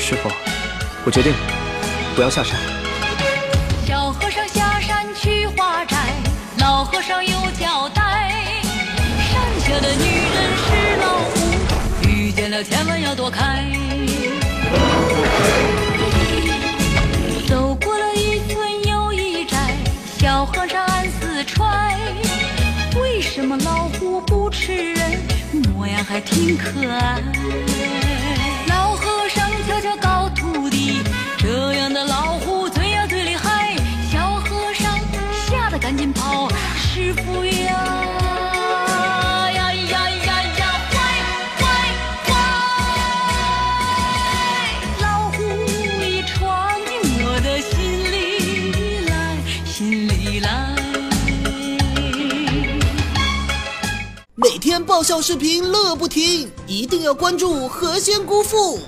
师傅，我决定了不要下山。小和尚下山去化斋，老和尚有交代，山下的女人是老虎，遇见了千万要躲开。走过了一村又一寨，小和尚暗自揣，为什么老虎不吃人，模样还挺可爱？每天爆笑视频乐不停，一定要关注何仙姑父。